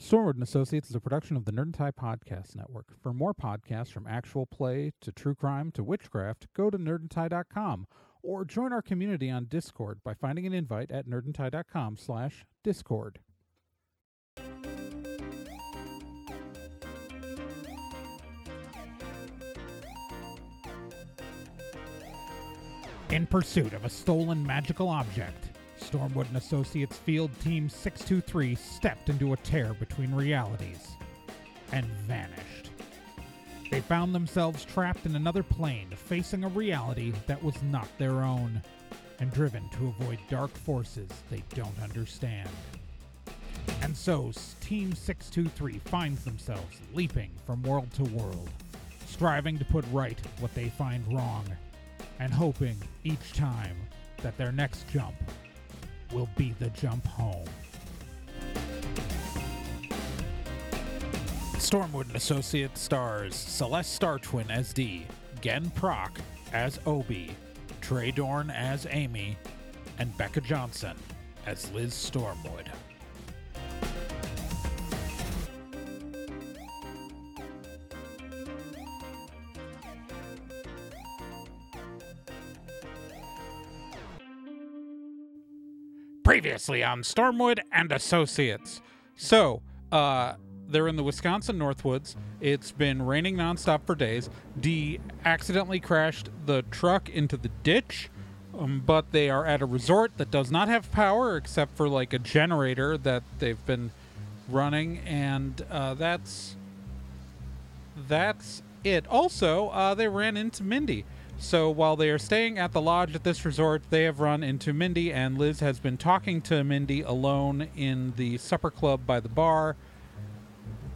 Stormwood and Associates is a production of the Nerd and Tie Podcast Network. For more podcasts from actual play to true crime to witchcraft, go to nerdandtie.com or join our community on Discord by finding an invite at nerdandtie.com slash discord. In pursuit of a stolen magical object, Stormwood and Associates Field Team 623 stepped into a tear between realities and vanished. They found themselves trapped in another plane, facing a reality that was not their own, and driven to avoid dark forces they don't understand. And so, Team 623 finds themselves leaping from world to world, striving to put right what they find wrong, and hoping each time that their next jump will be the jump home. Stormwood and Associates stars Celeste Star Twin as Dee, Gen Proc as Obi, Trey Dorn as Amy, and Becca Johnson as Liz Stormwood. Previously on Stormwood and Associates. So, uh, they're in the Wisconsin Northwoods. It's been raining nonstop for days. D accidentally crashed the truck into the ditch, um, but they are at a resort that does not have power except for like a generator that they've been running, and uh, that's that's it. Also, uh, they ran into Mindy. So while they are staying at the lodge at this resort, they have run into Mindy, and Liz has been talking to Mindy alone in the supper club by the bar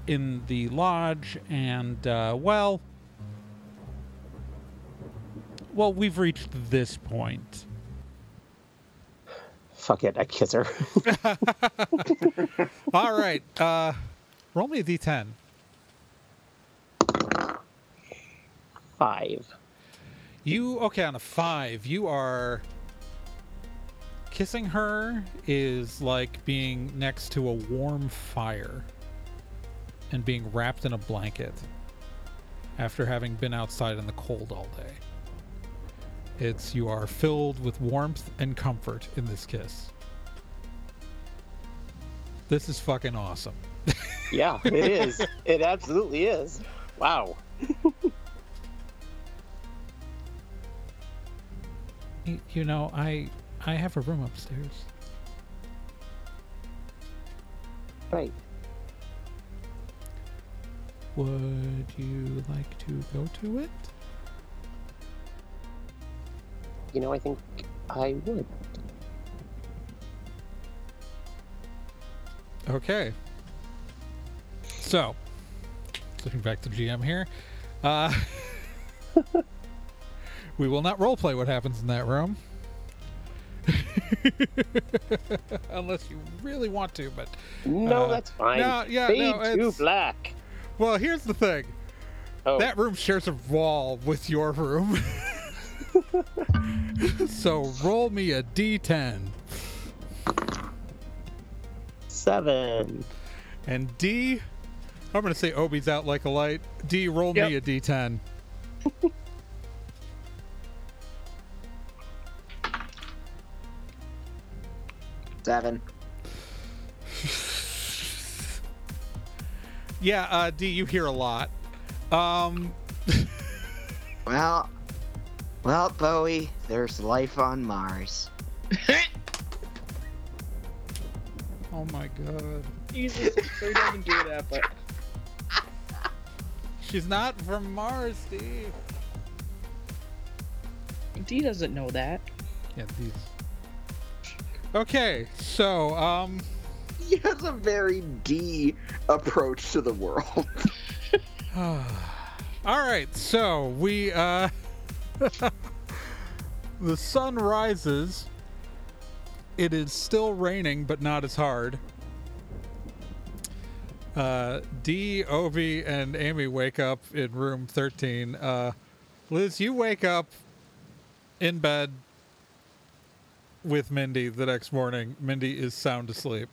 in the lodge. And, uh, well, well, we've reached this point. Fuck it, I kiss her. All right, uh, roll me a d10. Five. You okay on a five? You are kissing her is like being next to a warm fire and being wrapped in a blanket after having been outside in the cold all day. It's you are filled with warmth and comfort in this kiss. This is fucking awesome. Yeah, it is. it absolutely is. Wow. You, know, I I have a room upstairs. Right. Would you like to go to it? You know, I think I would. Okay. So, looking back to GM here, uh, we will not roleplay what happens in that room. Unless you really want to, but No, Uh, that's fine. no, yeah, Fade no, to it's- black. well, here's the thing. Oh, That room shares a wall with your room. so roll me a d10. seven. And D, I'm going to say Obi's out like a light. D, roll me a Yep. d10. Seven. Yeah, uh, D, you hear a lot. Um, Well, well, Bowie, there's life on Mars. oh my god. Jesus, so he doesn't do that, but She's not from Mars, D. D doesn't know that. Yeah, these. Okay, so, um, He has a very D approach to the world. all right, so we, uh, the sun rises. It is still raining, but not as hard. Uh, D, Obi, and Amy wake up in room 13. Uh, Liz, you wake up in bed with Mindy the next morning. Mindy is sound asleep.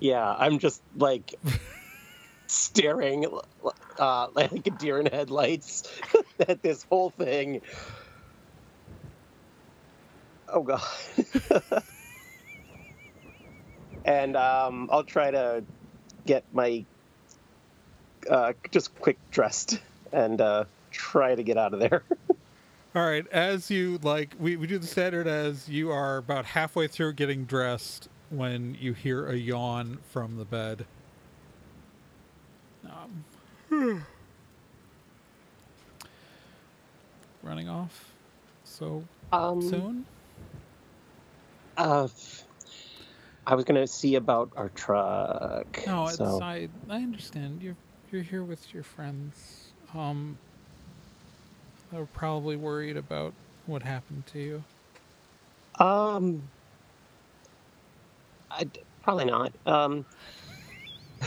Yeah, I'm just like staring uh, like a deer in headlights at this whole thing. Oh god. and um, I'll try to get my uh, just quick dressed and uh, try to get out of there. All right, as you like, we, we do the standard as you are about halfway through getting dressed when you hear a yawn from the bed. Um, running off so Um, soon? Uh, I was gonna see about our truck. No, it's so. I I understand. You're you're here with your friends. Um they're probably worried about what happened to you. Um, I probably not. Um,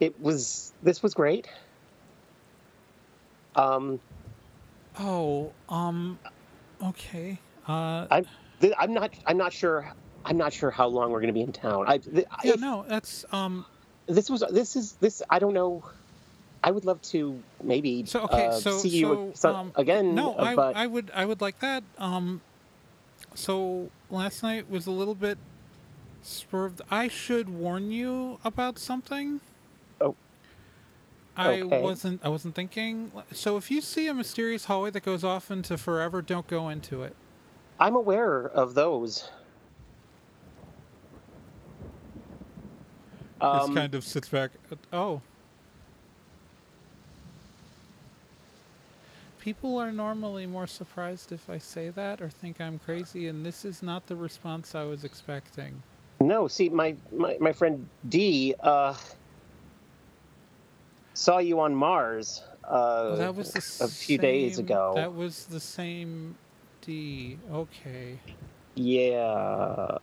it was. This was great. Um, Oh, um okay. Uh I, th- I'm not. I'm not sure. I'm not sure how long we're going to be in town. I. Th- yeah, if no, that's um This was. This is. This. I don't know. I would love to maybe So okay, uh, so see you so um, again. No, uh, I but I would I would like that. Um, so last night was a little bit swerved. I should warn you about something. Oh. I wasn't I wasn't thinking. So if you see a mysterious hallway that goes off into forever, don't go into it. I'm aware of those. This Um, kind of sits back. Oh. People are normally more surprised if I say that or think I'm crazy, and this is not the response I was expecting. No, see, my, my, my friend D uh, saw you on Mars uh, that was the a few days same- ago. That was the same D. Okay. Yeah.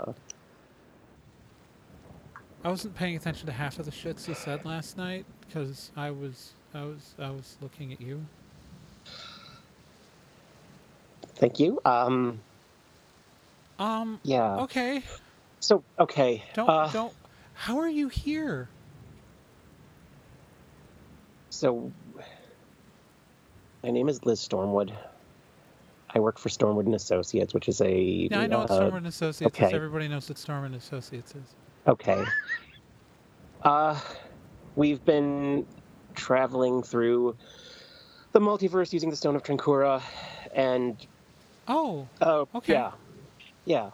I wasn't paying attention to half of the shits he said last night because I was I was I was looking at you. Thank you. Um, Um. yeah. Okay. So, okay. Don't uh, don't. How are you here? So, my name is Liz Stormwood. I work for Stormwood and Associates, which is a. Yeah, I know what uh, Storm and Associates is. okay. Everybody knows what Stormwood and Associates is. Okay. Uh, we've been traveling through the multiverse using the Stone of Trancura, and Oh, oh, Okay. yeah, yeah.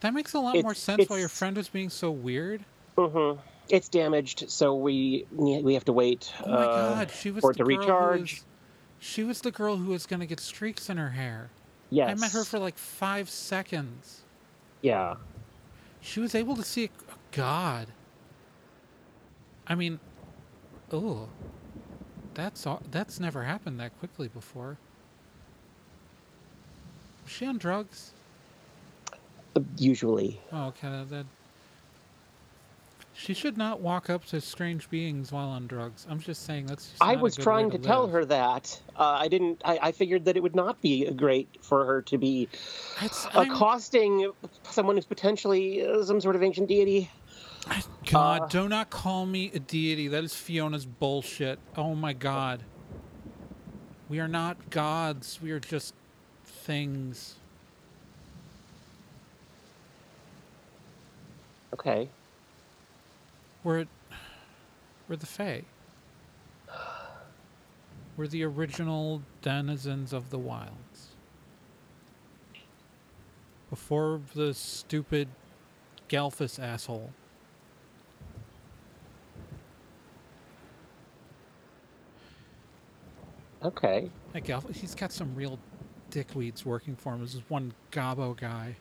that makes a lot more sense why your friend was being so weird. Mm-hmm. It's damaged, so we we have to wait. Oh my uh, god, she was for the it to girl recharge. Who was, she was the girl who was gonna get streaks in her hair. Yes. I met her for like five seconds. Yeah. She was able to see a, god. I mean, oh, that's all, that's never happened that quickly before. Was she on drugs? Uh, Usually. Oh, okay. That, that she should not walk up to strange beings while on drugs. I'm just saying that's. Just I was trying to, tell her that. Uh, I didn't. I, I figured that it would not be great for her to be It's, I'm- accosting someone who's potentially uh, some sort of ancient deity. God, Uh, do not call me a deity. That is Fiona's bullshit. Oh my God. We are not gods. We are just things. Okay. We're we're the Fae. We're the original denizens of the wilds. Before the stupid Gelfus asshole. Okay. That Gelf, he's got some real dickweeds working for him. This is one Gabo guy.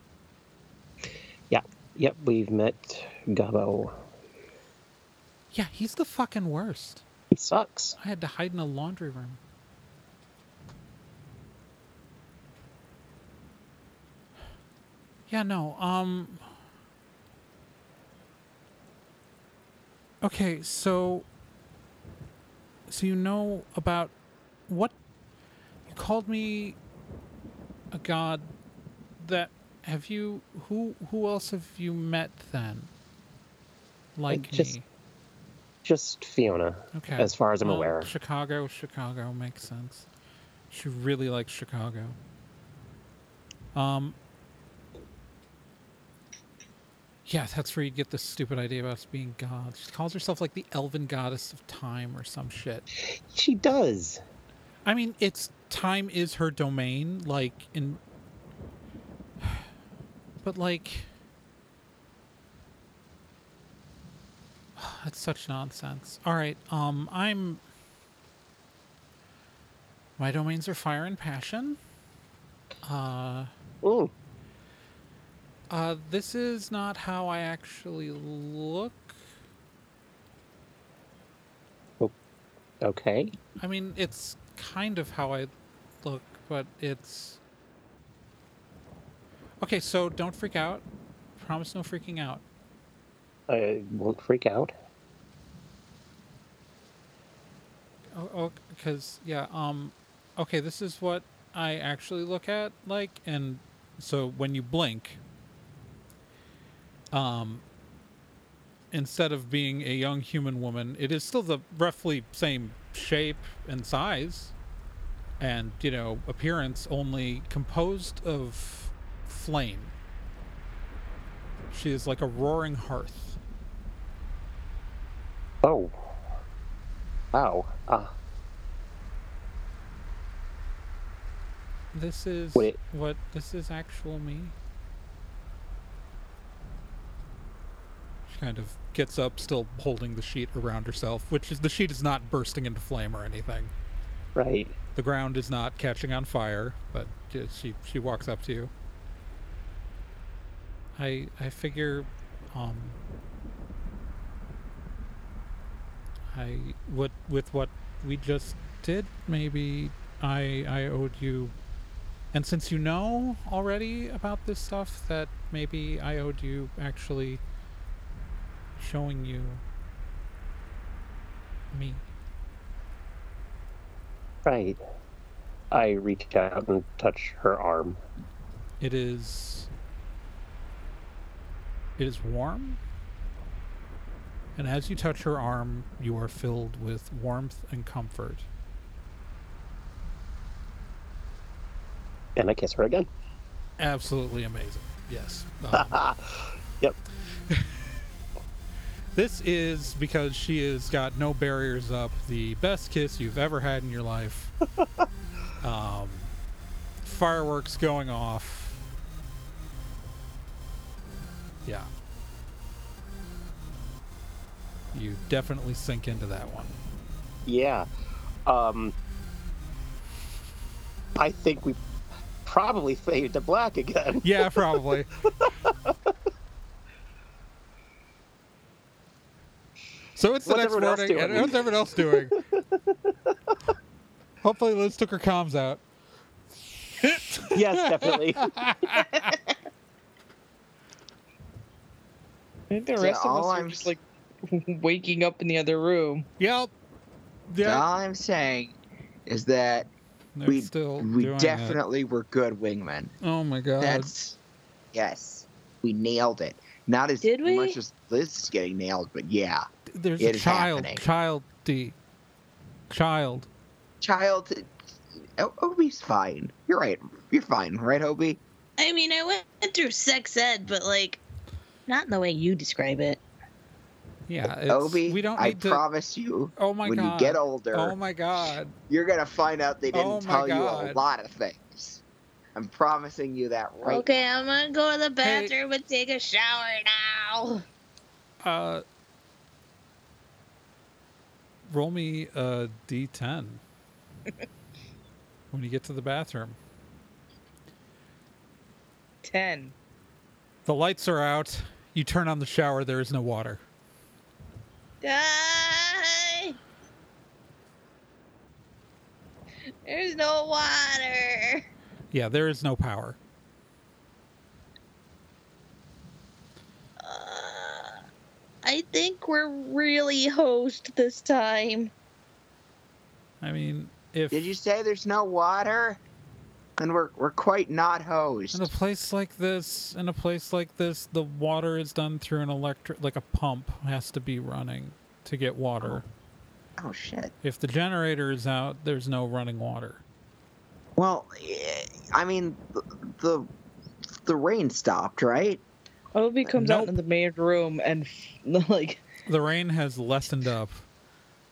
Yeah. Yep, we've met Gabo. Yeah, he's the fucking worst. He sucks. I had to hide in a laundry room. Yeah, no, um Okay, so so you know about what you called me a god that have you who who else have you met then? Like just- me. Just Fiona, Okay. as far as I'm Well, aware. Chicago, Chicago makes sense. She really likes Chicago. Um. Yeah, that's where you get this stupid idea about us being gods. She calls herself like the elven goddess of time or some shit. She does. I mean, it's time is her domain, like in. But like. That's such nonsense. All right, um, I'm. My domains are fire and passion. Uh, Mm. uh, this is not how I actually look. Okay. I mean, it's kind of how I look, but it's. Okay, so don't freak out. Promise no freaking out. I won't freak out. Oh, oh, because yeah, um, okay, this is what I actually look at like, and so when you blink, um, instead of being a young human woman, it is still the roughly same shape and size, and you know appearance, only composed of flame. She is like a roaring hearth. Oh. Wow. Ah. This is Wait. what this is actual me. She kind of gets up, still holding the sheet around herself, which is the sheet is not bursting into flame or anything. right. The ground is not catching on fire, but she she walks up to you. I I figure, um, I what with what we just did, maybe I I owed you, and since you know already about this stuff, that maybe I owed you actually showing you me. Right. I reach out and touch her arm. It is. It is warm. And as you touch her arm, you are filled with warmth and comfort. And I kiss her again. Absolutely amazing. Yes. Um, Yep. this is because she has got no barriers up. The best kiss you've ever had in your life. um, fireworks going off. Yeah. You definitely sink into that one. Yeah. Um. I think we probably fade to black again. Yeah, probably. so it's the What's next everyone else morning. and doing? What's everyone else doing? Hopefully, Liz took her comms out. yes, definitely. I think the So rest of us are I'm just like waking up in the other room. Yep. So Yeah. all I'm saying is that They're we still we doing definitely were good wingmen. Oh my god. That's yes, we nailed it. Not as Did we? much as Liz is getting nailed, but yeah, There's it a is child. happening. Child D. Child. child. O- Obi's fine. You're right. You're fine, right, Obi? I mean, I went through sex ed, but like, not in the way you describe it. Yeah. It's, Obi, we don't I to. promise you, oh my when god. you get older, Oh my god. you're gonna find out they didn't Oh my tell you a lot of things. I'm promising you that right. Okay, I'm gonna go to the bathroom and take a shower now. Uh. Roll me a d10 when you get to the bathroom. Ten. The lights are out. You turn on the shower. There is no water. Die. There's no water. Yeah, there is no power. Uh, I think we're really host this time. I mean, if Did you say there's no water? And we're we're quite not hosed. In hosed. a place like this, in a place like this, the water is done through an electric, like a pump has to be running to get water. Oh shit. If the generator is out, there's no running water. Well, eh, I mean, the the, the rain stopped, right? Obi comes Nope. out in the main room and like The rain has lessened up.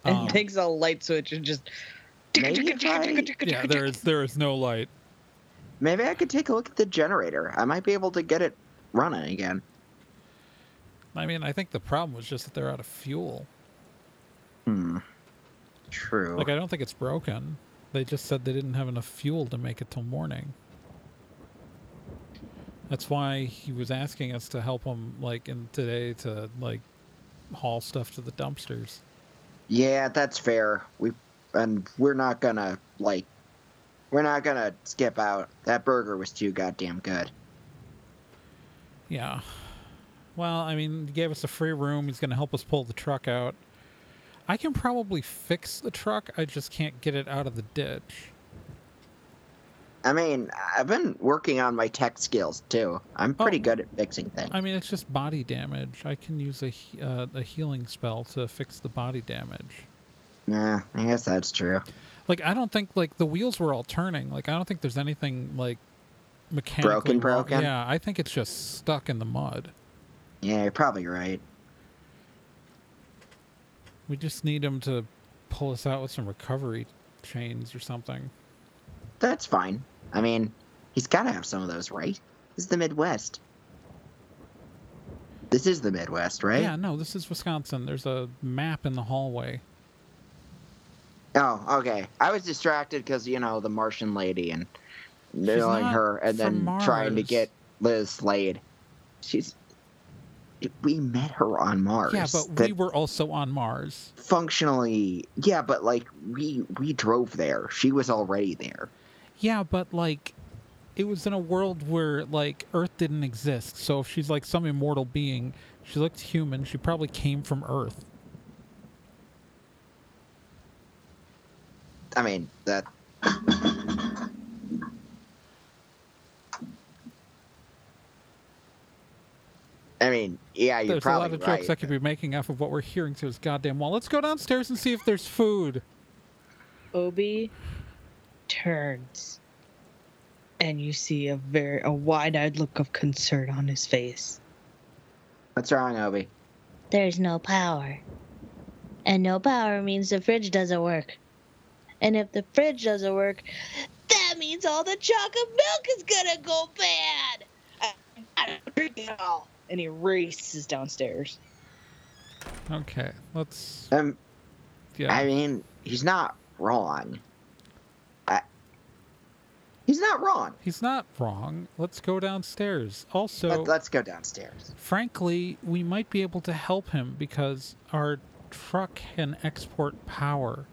and Um, takes a light switch and just. Maybe if I- yeah, there is there is no light. Maybe I could take a look at the generator. I might be able to get it running again. I mean, I think the problem was just that they're out of fuel. Hmm. True. Like, I don't think it's broken. They just said they didn't have enough fuel to make it till morning. That's why he was asking us to help him, like, in today to like haul stuff to the dumpsters. Yeah, that's fair. We and we're not gonna like we're not gonna skip out. That burger was too goddamn good. Yeah. Well, I mean, he gave us a free room. He's to help us pull the truck out. I can probably fix the truck. I just can't get it out of the ditch. I mean, I've been working on my tech skills too. I'm pretty Oh. good at fixing things. I mean, it's just body damage. I can use a uh, a healing spell to fix the body damage. Yeah, I guess that's true. Like, I don't think like the wheels were all turning. Like, I don't think there's anything like mechanically Broken, broken? Yeah, I think it's just stuck in the mud. Yeah, you're probably right. We just need him to pull us out with some recovery chains or something. That's fine. I mean, he's got to have some of those, right? This is the Midwest. This is the Midwest, right? Yeah, no, this is Wisconsin. There's a map in the hallway. Oh, okay. I was distracted because you know the Martian lady and not her, and then trying to get Liz Slade. She's. We met her on Mars. Yeah, but That we were also on Mars. functionally, yeah, but like we we drove there. She was already there. Yeah, but like it was in a world where like Earth didn't exist. So if she's like some immortal being, she looked human. She probably came from Earth. I mean that. I mean, yeah, you're There's a lot of right. jokes I could be making off of what we're hearing through this goddamn wall. Let's go downstairs and see if there's food. Obi turns, and you see a very a wide-eyed look of concern on his face. What's wrong, Obi? There's no power. And no power means the fridge doesn't work. And if the fridge doesn't work, that means all the chocolate milk is gonna go bad. I, I don't drink it all. And he races downstairs. Okay, let's. Um, Yeah. I mean, he's not wrong. I, he's not wrong. He's not wrong. Let's go downstairs. Also, Let, let's go downstairs. frankly, we might be able to help him because our truck can export power.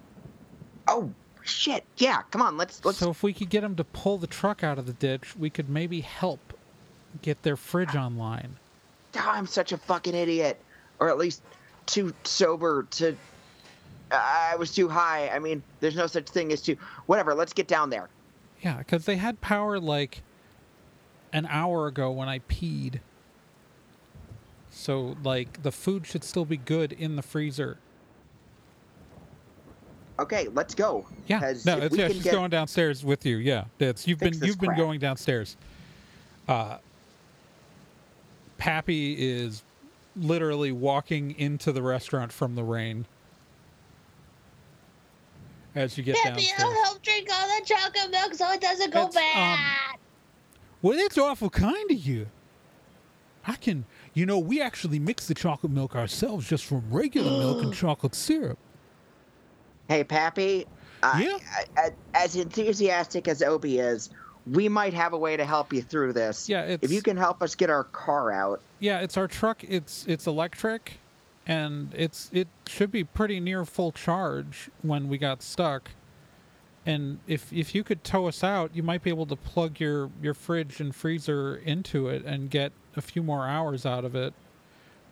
Oh shit! Yeah, come on. Let's let's. So if we could get them to pull the truck out of the ditch, we could maybe help get their fridge online. Oh, I'm such a fucking idiot, or at least too sober to. I was too high. I mean, there's no such thing as too. Whatever. Let's get down there. Yeah, because they had power like an hour ago when I peed. So like the food should still be good in the freezer. Okay, let's go. Yeah, 'Cause no, it's, yeah, can she's get- going downstairs with you. Yeah, that's you've Fix been you've been going downstairs. Uh, Pappy is literally walking into the restaurant from the rain. As you get Pappy, downstairs. I'll help drink all the chocolate milk so it doesn't go That's, um, bad. Well, that's awful kind of you. I can, you know, we actually mix the chocolate milk ourselves just from regular milk and chocolate syrup. Hey, Pappy. Yeah? As enthusiastic as Obi is, we might have a way to help you through this. Yeah, it's If you can help us get our car out. yeah, it's our truck. It's it's electric, and it's it should be pretty near full charge when we got stuck. And if if you could tow us out, you might be able to plug your your fridge and freezer into it and get a few more hours out of it,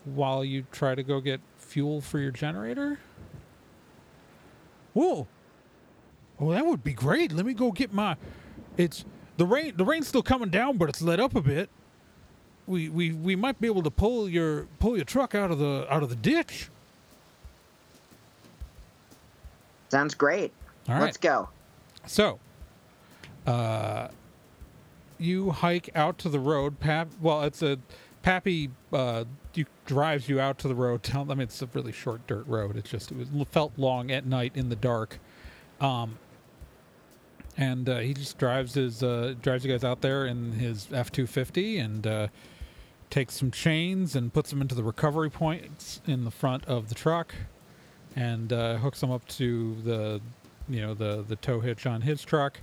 while you try to go get fuel for your generator. Whoa! Oh, that would be great. Let me go get my. It's the rain the rain's still coming down, but it's let up a bit. We we we might be able to pull your pull your truck out of the out of the ditch. Sounds great. All right. Let's go. So, uh, you hike out to the road. Pap, well, it's a Pappy. Uh, you drives you out to the road. I mean, it's a really short dirt road. It's just it was felt long at night in the dark. Um, and uh, he just drives his uh, drives you guys out there in his F two fifty and uh, takes some chains and puts them into the recovery points in the front of the truck, and uh, hooks them up to the you know the the tow hitch on his truck,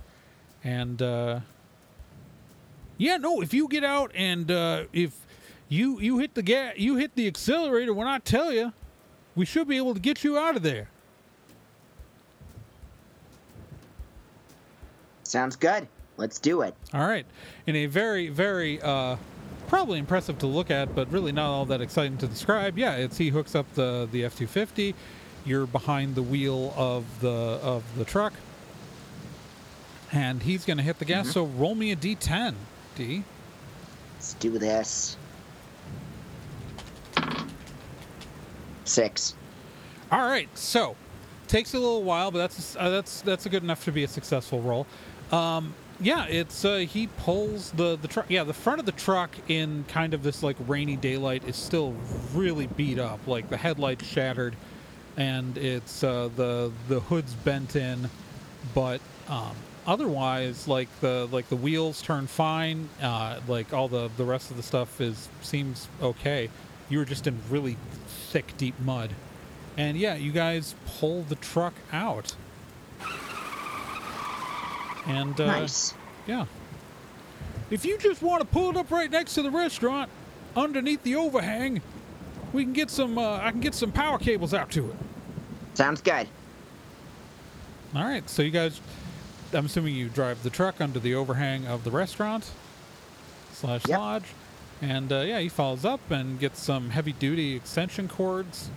and uh, yeah, no, if you get out and if you you hit the gas, you hit the accelerator when I tell you, we should be able to get you out of there. Sounds good. Let's do it. All right. In a very, very uh, probably impressive to look at, but really not all that exciting to describe. Yeah, it's he hooks up the the F two fifty. You're behind the wheel of the of the truck, and he's going to hit the gas. So roll me a d10, D. Let's do this. Six. All right. So takes a little while, but that's uh, that's that's a good enough to be a successful roll. Um, yeah, it's uh, he pulls the the truck. Yeah, the front of the truck in kind of this like rainy daylight is still really beat up. Like the headlights shattered, and it's uh, the the hood's bent in, but um, otherwise like the like the wheels turn fine. Uh, like all the the rest of the stuff is seems okay. You were just in really thick, deep mud, and yeah, you guys pull the truck out. And uh, nice. yeah. If you just want to pull it up right next to the restaurant, underneath the overhang, we can get some. Uh, I can get some power cables out to it. Sounds good. All right. So you guys, I'm assuming you drive the truck under the overhang of the restaurant slash Yep. lodge, and uh, yeah, he follows up and gets some heavy duty extension cords,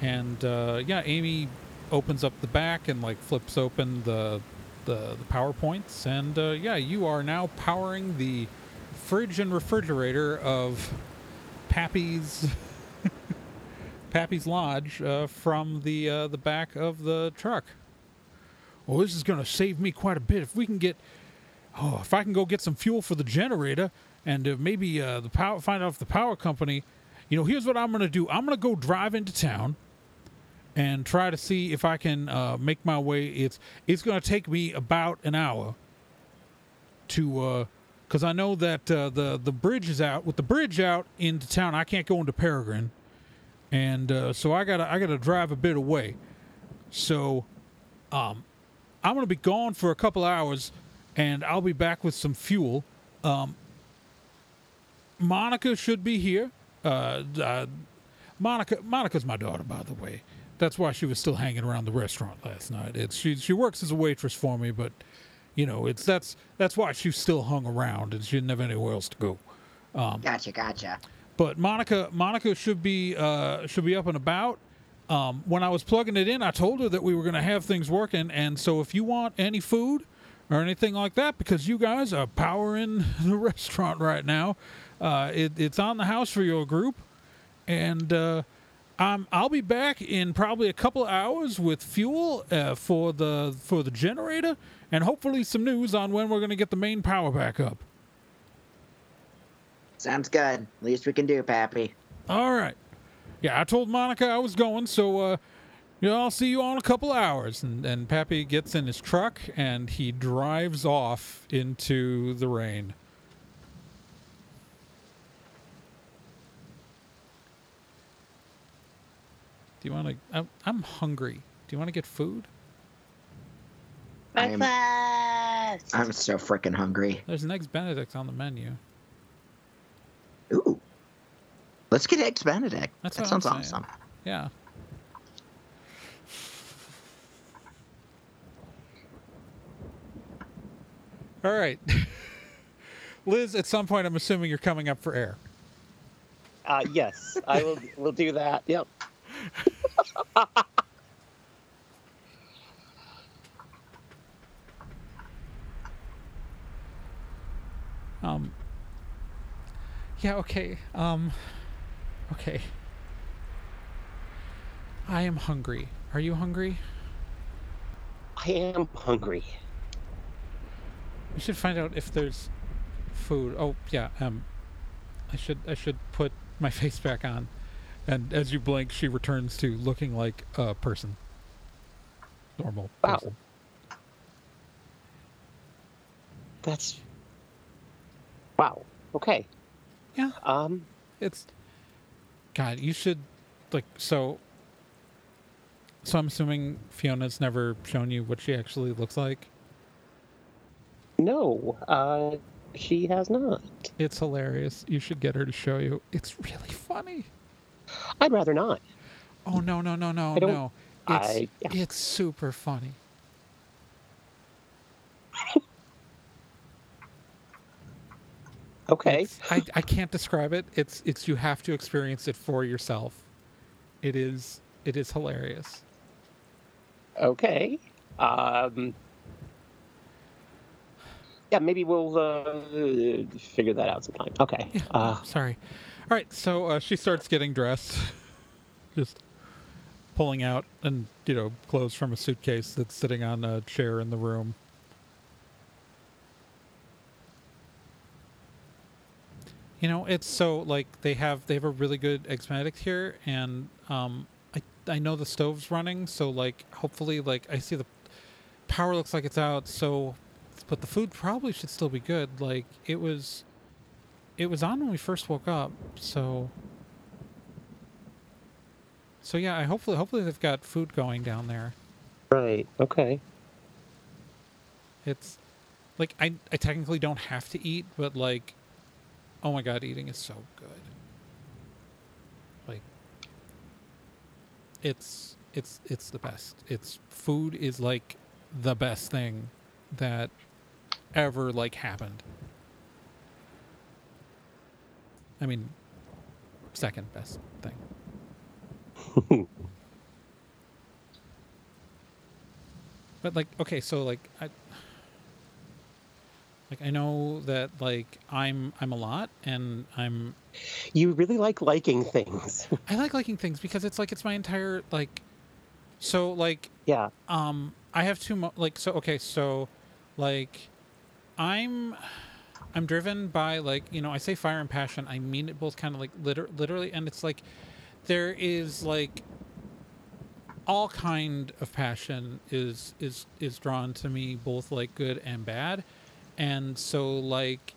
and uh, yeah, Amy opens up the back and like flips open the the, the power points, and uh, yeah, you are now powering the fridge and refrigerator of Pappy's. Pappy's Lodge uh, from the uh, the back of the truck. Well, this is to save me quite a bit if we can get. Oh, if I can go get some fuel for the generator and uh, maybe uh, the power, find out if the power company. You know, here's what I'm to do. I'm to go drive into town and try to see if I can uh, make my way. It's it's to take me about an hour to because I know that uh, the the bridge is out. With the bridge out into town, I can't go into Peregrine, and uh, so I gotta I gotta drive a bit away. So, um, I'm gonna be gone for a couple hours, and I'll be back with some fuel. Um, Monica should be here. Uh, uh, Monica Monica's my daughter, by the way. That's why she was still hanging around the restaurant last night. It's she she works as a waitress for me, but you know it's that's that's why she still hung around and she didn't have anywhere else to go. Gotcha, gotcha. But Monica Monica should be uh, should be up and about. Um, when I was plugging it in, I told her that we were going to have things working, and so if you want any food or anything like that, because you guys are powering the restaurant right now, uh, it, it's on the house for your group, and uh, I'm I'll be back in probably a couple hours with fuel uh, for the for the generator, and hopefully some news on when we're going to get the main power back up. Sounds good. Least we can do, Pappy. All right. Yeah, I told Monica I was going, so uh, you know, I'll see you all in a couple hours. And and Pappy gets in his truck and he drives off into the rain. Do you want to? I'm, I'm hungry. Do you want to get food? I am- Breakfast. I'm so freaking hungry. There's an eggs Benedict on the menu. Ooh. Let's get Eggs Benedict. That's that sounds awesome. Yeah. All right. Liz, at some point, I'm assuming you're coming up for air. Uh, yes, I will. will do that. Yep. Yeah, okay. Um okay. I am hungry. Are you hungry? I am hungry. We should find out if there's food. Oh, yeah. Um I should I should put my face back on. And as you blink, she returns to looking like a person. Normal Wow. person. That's wow. Okay. Yeah. Um. It's God, you should like so so I'm assuming Fiona's never shown you what she actually looks like. No. Uh. She has not. It's hilarious. You should get her to show you. It's really funny. I'd rather not. Oh no no no no no! It's I- yeah. it's super funny. Okay. It's- I I can't describe it. It's it's you have to experience it for yourself. It is it is hilarious. Okay. Um. Yeah, maybe we'll uh, figure that out sometime. Okay. Uh, Sorry. All right, so uh, she starts getting dressed, just pulling out and you know clothes from a suitcase that's sitting on a chair in the room. You know, it's so like they have they have a really good benedict here, and um, I I know the stove's running, so like hopefully like I see the power looks like it's out, so but the food probably should still be good. Like it was it was on when we first woke up, so so yeah. I hopefully hopefully they've got food going down there. right. Okay. It's like I I technically don't have to eat, but like, oh my god, eating is so good. Like, it's it's it's the best. It's food is like the best thing that ever like happened. I mean, second best thing. But like, okay, so like, I, like I know that like I'm I'm a lot, and I'm You really like liking things. I like liking things because it's like it's my entire like, so like yeah. um I have two mo- like so okay so like I'm I'm driven by like you know I say fire and passion I mean it both kind of like liter- literally and it's like there is like all kind of passion is is is drawn to me both like good and bad. And so like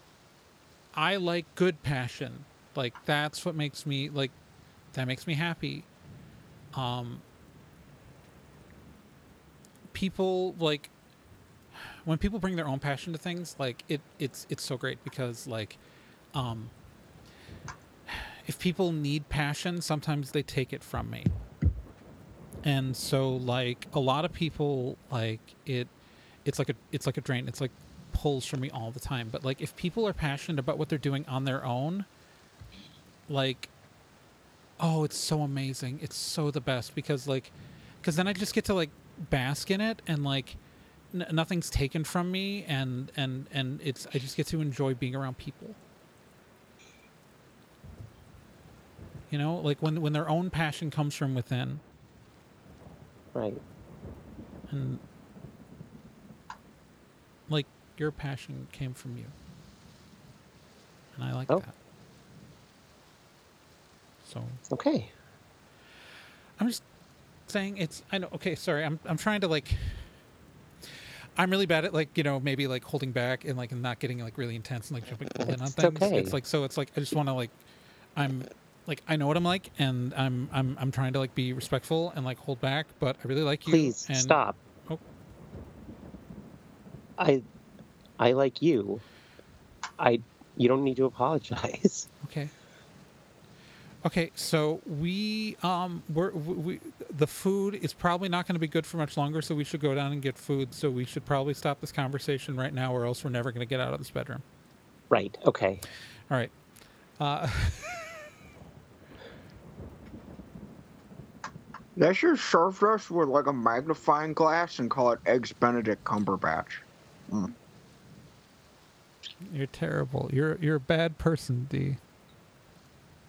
I like good passion. Like that's what makes me like that makes me happy. Um people like when people bring their own passion to things like it it's it's so great because like um if people need passion sometimes they take it from me. And so like a lot of people like it it's like a it's like a drain. It's like pulls from me all the time. But like if people are passionate about what they're doing on their own like oh it's so amazing. It's so the best because like because then i just get to like bask in it and like n- nothing's taken from me and and and it's i just get to enjoy being around people you know like when when their own passion comes from within Right. and like your passion came from you and i like Oh. that so Okay. i'm just saying it's i know okay sorry i'm i'm trying to like i'm really bad at like you know maybe like holding back and like not getting like really intense and like jumping all in on It's things okay. it's like so it's like i just want to like i'm like i know what i'm like and i'm i'm i'm trying to like be respectful and like hold back but i really like you Please and stop. Oh. I I like you. I you don't need to apologize. Okay. Okay, so we um we're we, we the food is probably not going to be good for much longer, so we should go down and get food. So we should probably stop this conversation right now, or else we're never going to get out of this bedroom. Right. Okay. All right. Uh, They should serve us with like a magnifying glass and call it Eggs Benedict Cumberbatch. you're terrible. You're you're a bad person, D.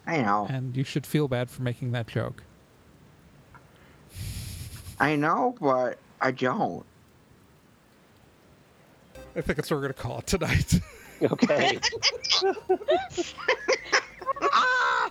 I know. and you should feel bad for making that joke. I know, but I don't. I think that's what we're gonna call it tonight. Okay. ah!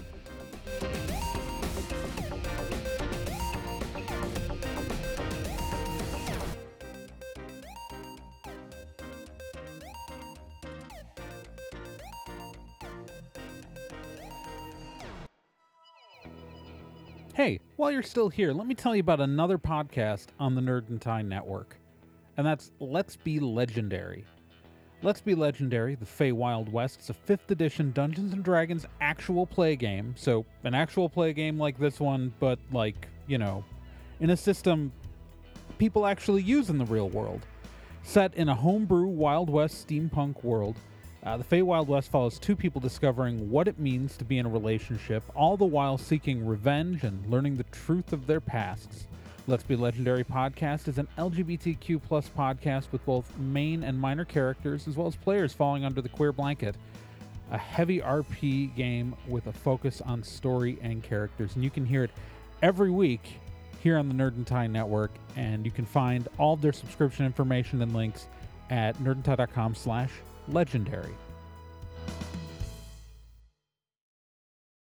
Hey, while you're still here, let me tell you about another podcast on the Nerd and Network. And that's Let's Be Legendary. Let's Be Legendary, the Fey Wild West, is a 5th edition Dungeons and Dragons actual play game. So, an actual play game like this one, but like, you know, in a system people actually use in the real world. Set in a homebrew Wild West steampunk world, uh, the Fey Wild West follows two people discovering what it means to be in a relationship, all the while seeking revenge and learning the truth of their pasts. Let's Be Legendary podcast is an LGBTQ plus podcast with both main and minor characters, as well as players falling under the queer blanket. A heavy RP game with a focus on story and characters, and you can hear it every week here on the Nerd and Tie Network, and you can find all their subscription information and links at nerdandtie.com slash legendary.